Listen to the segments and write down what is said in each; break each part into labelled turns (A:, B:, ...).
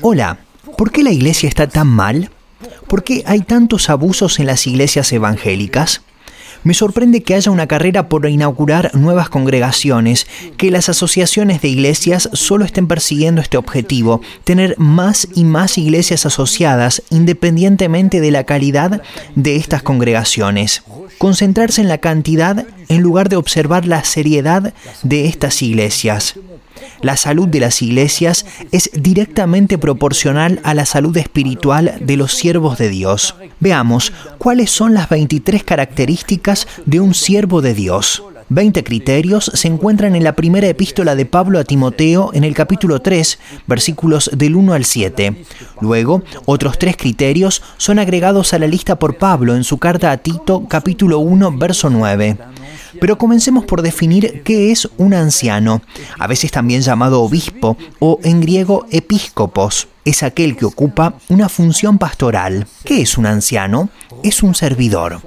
A: Hola, ¿por qué la iglesia está tan mal? ¿Por qué hay tantos abusos en las iglesias evangélicas? Me sorprende que haya una carrera por inaugurar nuevas congregaciones, que las asociaciones de iglesias solo estén persiguiendo este objetivo, tener más y más iglesias asociadas independientemente de la calidad de estas congregaciones. Concentrarse en la cantidad en lugar de observar la seriedad de estas iglesias. La salud de las iglesias es directamente proporcional a la salud espiritual de los siervos de Dios. Veamos cuáles son las 23 características de un siervo de Dios. 20 criterios se encuentran en la primera epístola de Pablo a Timoteo en el capítulo 3, versículos del 1 al 7. Luego, otros tres criterios son agregados a la lista por Pablo en su carta a Tito, capítulo 1, verso 9. Pero comencemos por definir qué es un anciano, a veces también llamado obispo o en griego episcopos. Es aquel que ocupa una función pastoral. ¿Qué es un anciano? Es un servidor.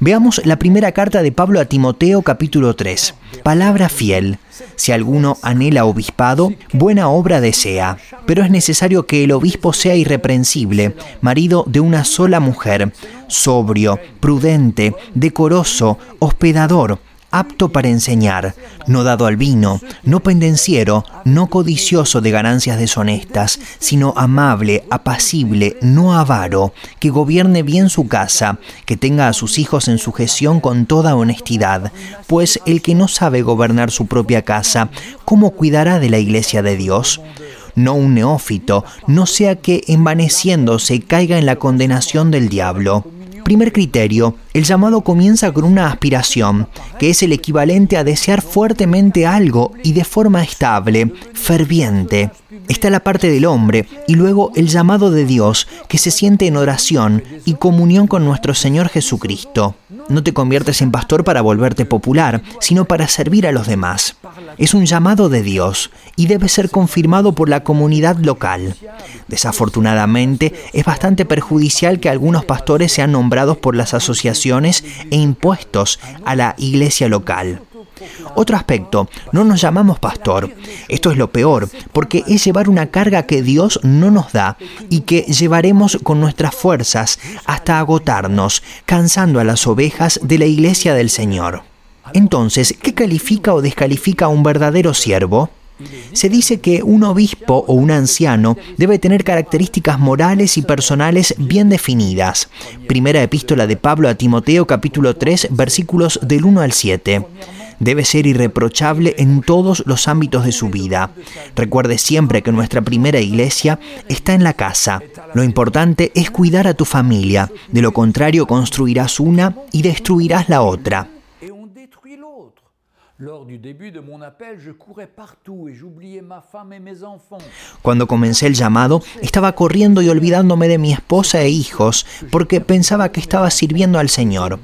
A: Veamos la primera carta de Pablo a Timoteo capítulo 3. Palabra fiel. Si alguno anhela obispado, buena obra desea. Pero es necesario que el obispo sea irreprensible, marido de una sola mujer, sobrio, prudente, decoroso, hospedador apto para enseñar, no dado al vino, no pendenciero, no codicioso de ganancias deshonestas, sino amable, apacible, no avaro, que gobierne bien su casa, que tenga a sus hijos en sujeción con toda honestidad, pues el que no sabe gobernar su propia casa, ¿cómo cuidará de la iglesia de Dios? no un neófito, no sea que envaneciéndose caiga en la condenación del diablo. Primer criterio, el llamado comienza con una aspiración, que es el equivalente a desear fuertemente algo y de forma estable, ferviente. Está la parte del hombre y luego el llamado de Dios, que se siente en oración y comunión con nuestro Señor Jesucristo. No te conviertes en pastor para volverte popular, sino para servir a los demás. Es un llamado de Dios y debe ser confirmado por la comunidad local. Desafortunadamente, es bastante perjudicial que algunos pastores sean nombrados por las asociaciones e impuestos a la iglesia local. Otro aspecto, no nos llamamos pastor. Esto es lo peor, porque es llevar una carga que Dios no nos da y que llevaremos con nuestras fuerzas hasta agotarnos, cansando a las ovejas de la iglesia del Señor. Entonces, ¿qué califica o descalifica a un verdadero siervo? Se dice que un obispo o un anciano debe tener características morales y personales bien definidas. Primera epístola de Pablo a Timoteo capítulo 3 versículos del 1 al 7 debe ser irreprochable en todos los ámbitos de su vida. Recuerde siempre que nuestra primera iglesia está en la casa. Lo importante es cuidar a tu familia, de lo contrario construirás una y destruirás la otra. Cuando comencé el llamado, estaba corriendo y olvidándome de mi esposa e hijos porque pensaba que estaba sirviendo al Señor.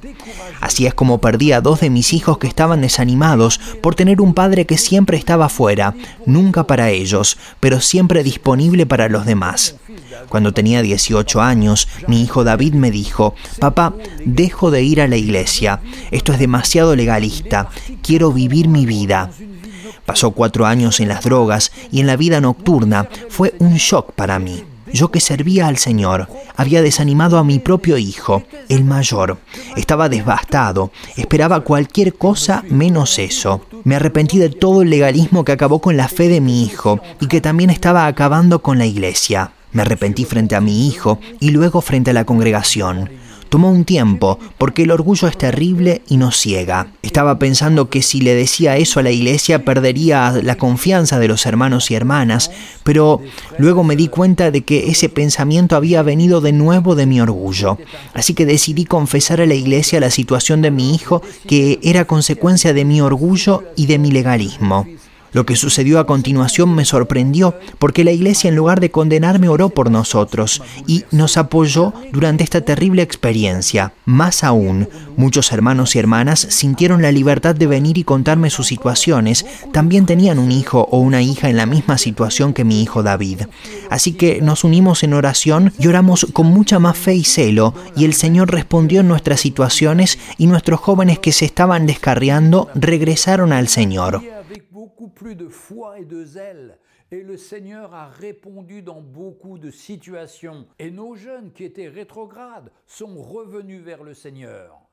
A: Así es como perdí a dos de mis hijos que estaban desanimados por tener un padre que siempre estaba fuera, nunca para ellos, pero siempre disponible para los demás. Cuando tenía 18 años, mi hijo David me dijo, papá, dejo de ir a la iglesia, esto es demasiado legalista, quiero vivir mi vida. Pasó cuatro años en las drogas y en la vida nocturna, fue un shock para mí. Yo que servía al Señor, había desanimado a mi propio hijo, el mayor. Estaba devastado, esperaba cualquier cosa menos eso. Me arrepentí de todo el legalismo que acabó con la fe de mi hijo y que también estaba acabando con la iglesia. Me arrepentí frente a mi hijo y luego frente a la congregación. Tomó un tiempo, porque el orgullo es terrible y nos ciega. Estaba pensando que si le decía eso a la iglesia perdería la confianza de los hermanos y hermanas, pero luego me di cuenta de que ese pensamiento había venido de nuevo de mi orgullo. Así que decidí confesar a la iglesia la situación de mi hijo que era consecuencia de mi orgullo y de mi legalismo. Lo que sucedió a continuación me sorprendió, porque la iglesia en lugar de condenarme oró por nosotros y nos apoyó durante esta terrible experiencia. Más aún, muchos hermanos y hermanas sintieron la libertad de venir y contarme sus situaciones. También tenían un hijo o una hija en la misma situación que mi hijo David. Así que nos unimos en oración y oramos con mucha más fe y celo, y el Señor respondió en nuestras situaciones y nuestros jóvenes que se estaban descarriando regresaron al Señor.
B: Plus de foi et de zèle. Et le Seigneur a répondu dans beaucoup de situations. Et nos jeunes qui étaient rétrogrades sont revenus vers le Seigneur.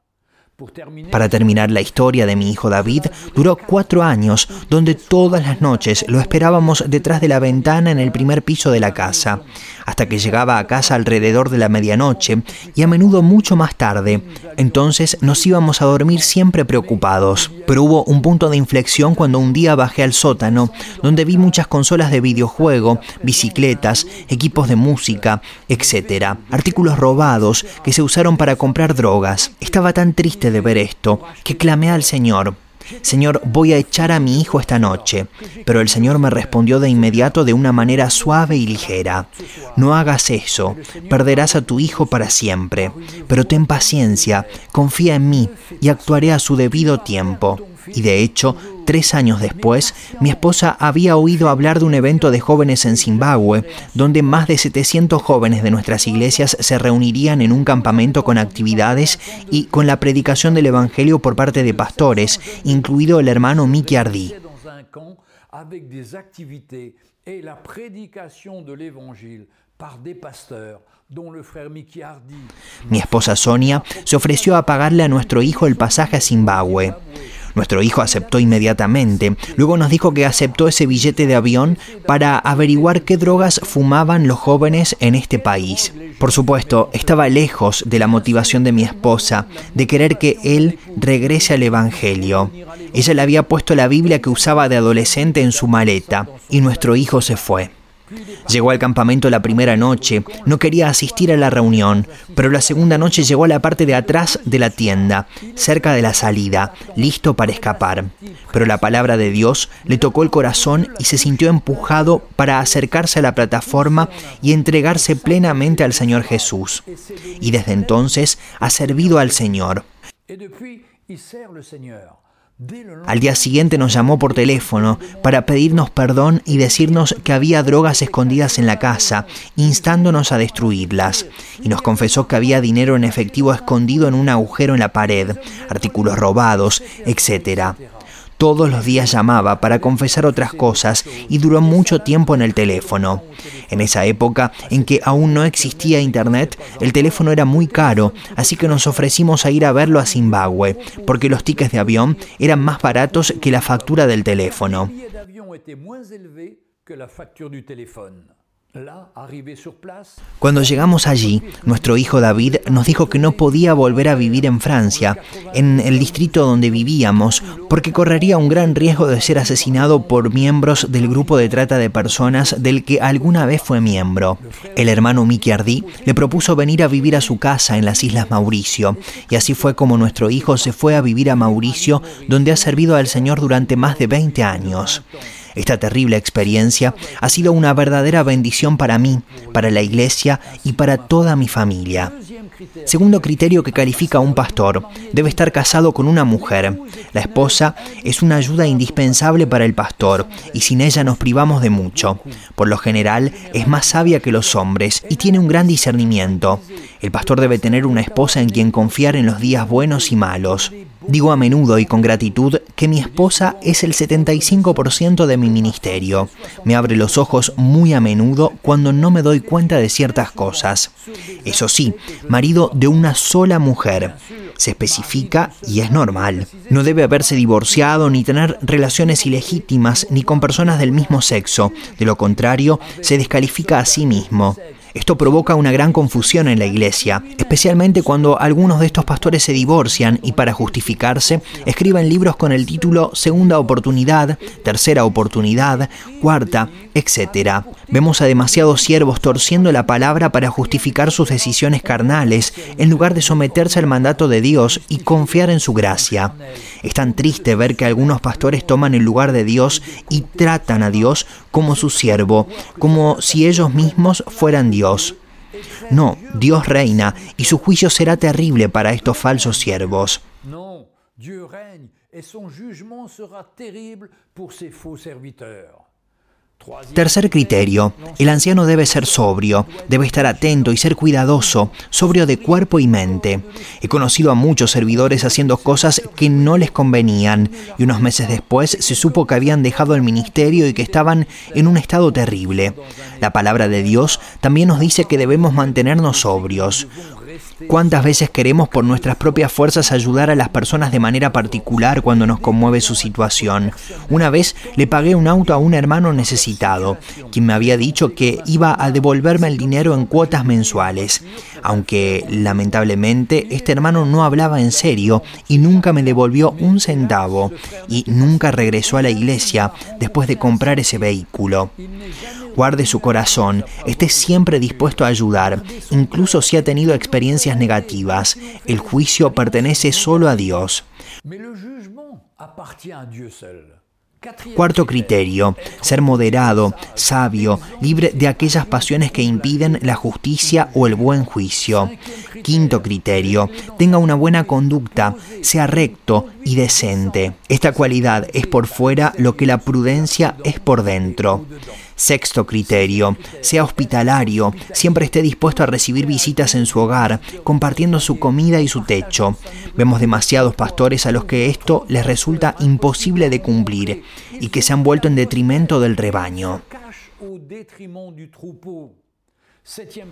A: Para terminar la historia de mi hijo David, duró cuatro años, donde todas las noches lo esperábamos detrás de la ventana en el primer piso de la casa, hasta que llegaba a casa alrededor de la medianoche y a menudo mucho más tarde. Entonces nos íbamos a dormir siempre preocupados. Pero hubo un punto de inflexión cuando un día bajé al sótano, donde vi muchas consolas de videojuego, bicicletas, equipos de música, etc. Artículos robados que se usaron para comprar drogas. Estaba tan triste de ver esto, que clamé al Señor, Señor, voy a echar a mi hijo esta noche. Pero el Señor me respondió de inmediato de una manera suave y ligera. No hagas eso, perderás a tu hijo para siempre. Pero ten paciencia, confía en mí y actuaré a su debido tiempo. Y de hecho, tres años después, mi esposa había oído hablar de un evento de jóvenes en Zimbabue, donde más de 700 jóvenes de nuestras iglesias se reunirían en un campamento con actividades y con la predicación del Evangelio por parte de pastores, incluido el hermano Mickey Ardi. Mi esposa Sonia se ofreció a pagarle a nuestro hijo el pasaje a Zimbabue. Nuestro hijo aceptó inmediatamente. Luego nos dijo que aceptó ese billete de avión para averiguar qué drogas fumaban los jóvenes en este país. Por supuesto, estaba lejos de la motivación de mi esposa, de querer que él regrese al Evangelio. Ella le había puesto la Biblia que usaba de adolescente en su maleta y nuestro hijo se fue. Llegó al campamento la primera noche, no quería asistir a la reunión, pero la segunda noche llegó a la parte de atrás de la tienda, cerca de la salida, listo para escapar. Pero la palabra de Dios le tocó el corazón y se sintió empujado para acercarse a la plataforma y entregarse plenamente al Señor Jesús. Y desde entonces ha servido al Señor. Al día siguiente nos llamó por teléfono para pedirnos perdón y decirnos que había drogas escondidas en la casa, instándonos a destruirlas. Y nos confesó que había dinero en efectivo escondido en un agujero en la pared, artículos robados, etc. Todos los días llamaba para confesar otras cosas y duró mucho tiempo en el teléfono. En esa época en que aún no existía internet, el teléfono era muy caro, así que nos ofrecimos a ir a verlo a Zimbabue, porque los tickets de avión eran más baratos que la factura del teléfono. Cuando llegamos allí, nuestro hijo David nos dijo que no podía volver a vivir en Francia, en el distrito donde vivíamos, porque correría un gran riesgo de ser asesinado por miembros del grupo de trata de personas del que alguna vez fue miembro. El hermano Mickey Ardi le propuso venir a vivir a su casa en las Islas Mauricio, y así fue como nuestro hijo se fue a vivir a Mauricio, donde ha servido al Señor durante más de 20 años. Esta terrible experiencia ha sido una verdadera bendición para mí, para la iglesia y para toda mi familia. Segundo criterio que califica a un pastor, debe estar casado con una mujer. La esposa es una ayuda indispensable para el pastor y sin ella nos privamos de mucho. Por lo general es más sabia que los hombres y tiene un gran discernimiento. El pastor debe tener una esposa en quien confiar en los días buenos y malos. Digo a menudo y con gratitud que mi esposa es el 75% de mi ministerio. Me abre los ojos muy a menudo cuando no me doy cuenta de ciertas cosas. Eso sí, marido de una sola mujer. Se especifica y es normal. No debe haberse divorciado ni tener relaciones ilegítimas ni con personas del mismo sexo. De lo contrario, se descalifica a sí mismo. Esto provoca una gran confusión en la iglesia, especialmente cuando algunos de estos pastores se divorcian y para justificarse escriben libros con el título Segunda oportunidad, Tercera oportunidad, Cuarta, etc. Vemos a demasiados siervos torciendo la palabra para justificar sus decisiones carnales, en lugar de someterse al mandato de Dios y confiar en su gracia. Es tan triste ver que algunos pastores toman el lugar de Dios y tratan a Dios como su siervo, como si ellos mismos fueran Dios. No, Dios reina y su juicio será terrible para estos falsos siervos.
B: No, Dieu règne et son jugement sera terrible pour ses faux serviteurs.
A: Tercer criterio, el anciano debe ser sobrio, debe estar atento y ser cuidadoso, sobrio de cuerpo y mente. He conocido a muchos servidores haciendo cosas que no les convenían y unos meses después se supo que habían dejado el ministerio y que estaban en un estado terrible. La palabra de Dios también nos dice que debemos mantenernos sobrios. ¿Cuántas veces queremos por nuestras propias fuerzas ayudar a las personas de manera particular cuando nos conmueve su situación? Una vez le pagué un auto a un hermano necesitado, quien me había dicho que iba a devolverme el dinero en cuotas mensuales, aunque lamentablemente este hermano no hablaba en serio y nunca me devolvió un centavo y nunca regresó a la iglesia después de comprar ese vehículo guarde su corazón, esté siempre dispuesto a ayudar, incluso si ha tenido experiencias negativas. El juicio pertenece solo a Dios. Cuarto criterio, ser moderado, sabio, libre de aquellas pasiones que impiden la justicia o el buen juicio. Quinto criterio, tenga una buena conducta, sea recto y decente. Esta cualidad es por fuera lo que la prudencia es por dentro. Sexto criterio, sea hospitalario, siempre esté dispuesto a recibir visitas en su hogar, compartiendo su comida y su techo. Vemos demasiados pastores a los que esto les resulta imposible de cumplir y que se han vuelto en detrimento del rebaño.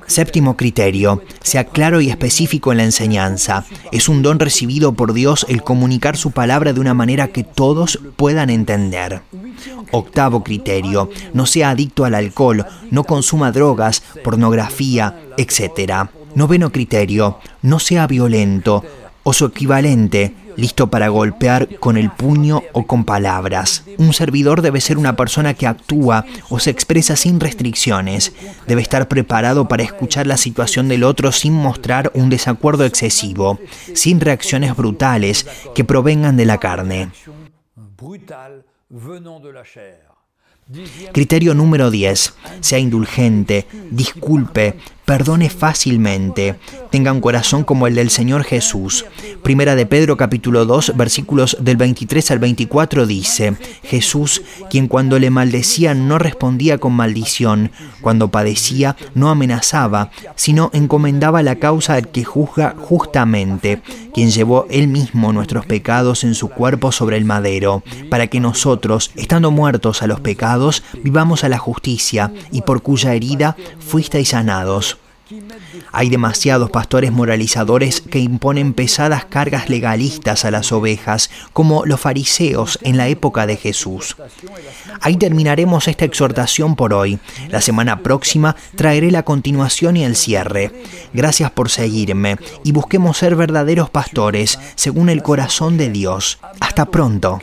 A: Séptimo criterio, sea claro y específico en la enseñanza. Es un don recibido por Dios el comunicar su palabra de una manera que todos puedan entender. Octavo criterio, no sea adicto al alcohol, no consuma drogas, pornografía, etc. Noveno criterio, no sea violento o su equivalente, listo para golpear con el puño o con palabras. Un servidor debe ser una persona que actúa o se expresa sin restricciones. Debe estar preparado para escuchar la situación del otro sin mostrar un desacuerdo excesivo, sin reacciones brutales que provengan de la carne. Criterio número 10. Sea indulgente, disculpe, perdone fácilmente, tenga un corazón como el del Señor Jesús. Primera de Pedro capítulo 2 versículos del 23 al 24 dice, Jesús, quien cuando le maldecían no respondía con maldición, cuando padecía no amenazaba, sino encomendaba la causa al que juzga justamente, quien llevó él mismo nuestros pecados en su cuerpo sobre el madero, para que nosotros, estando muertos a los pecados, vivamos a la justicia, y por cuya herida fuisteis sanados. Hay demasiados pastores moralizadores que imponen pesadas cargas legalistas a las ovejas, como los fariseos en la época de Jesús. Ahí terminaremos esta exhortación por hoy. La semana próxima traeré la continuación y el cierre. Gracias por seguirme y busquemos ser verdaderos pastores según el corazón de Dios. Hasta pronto.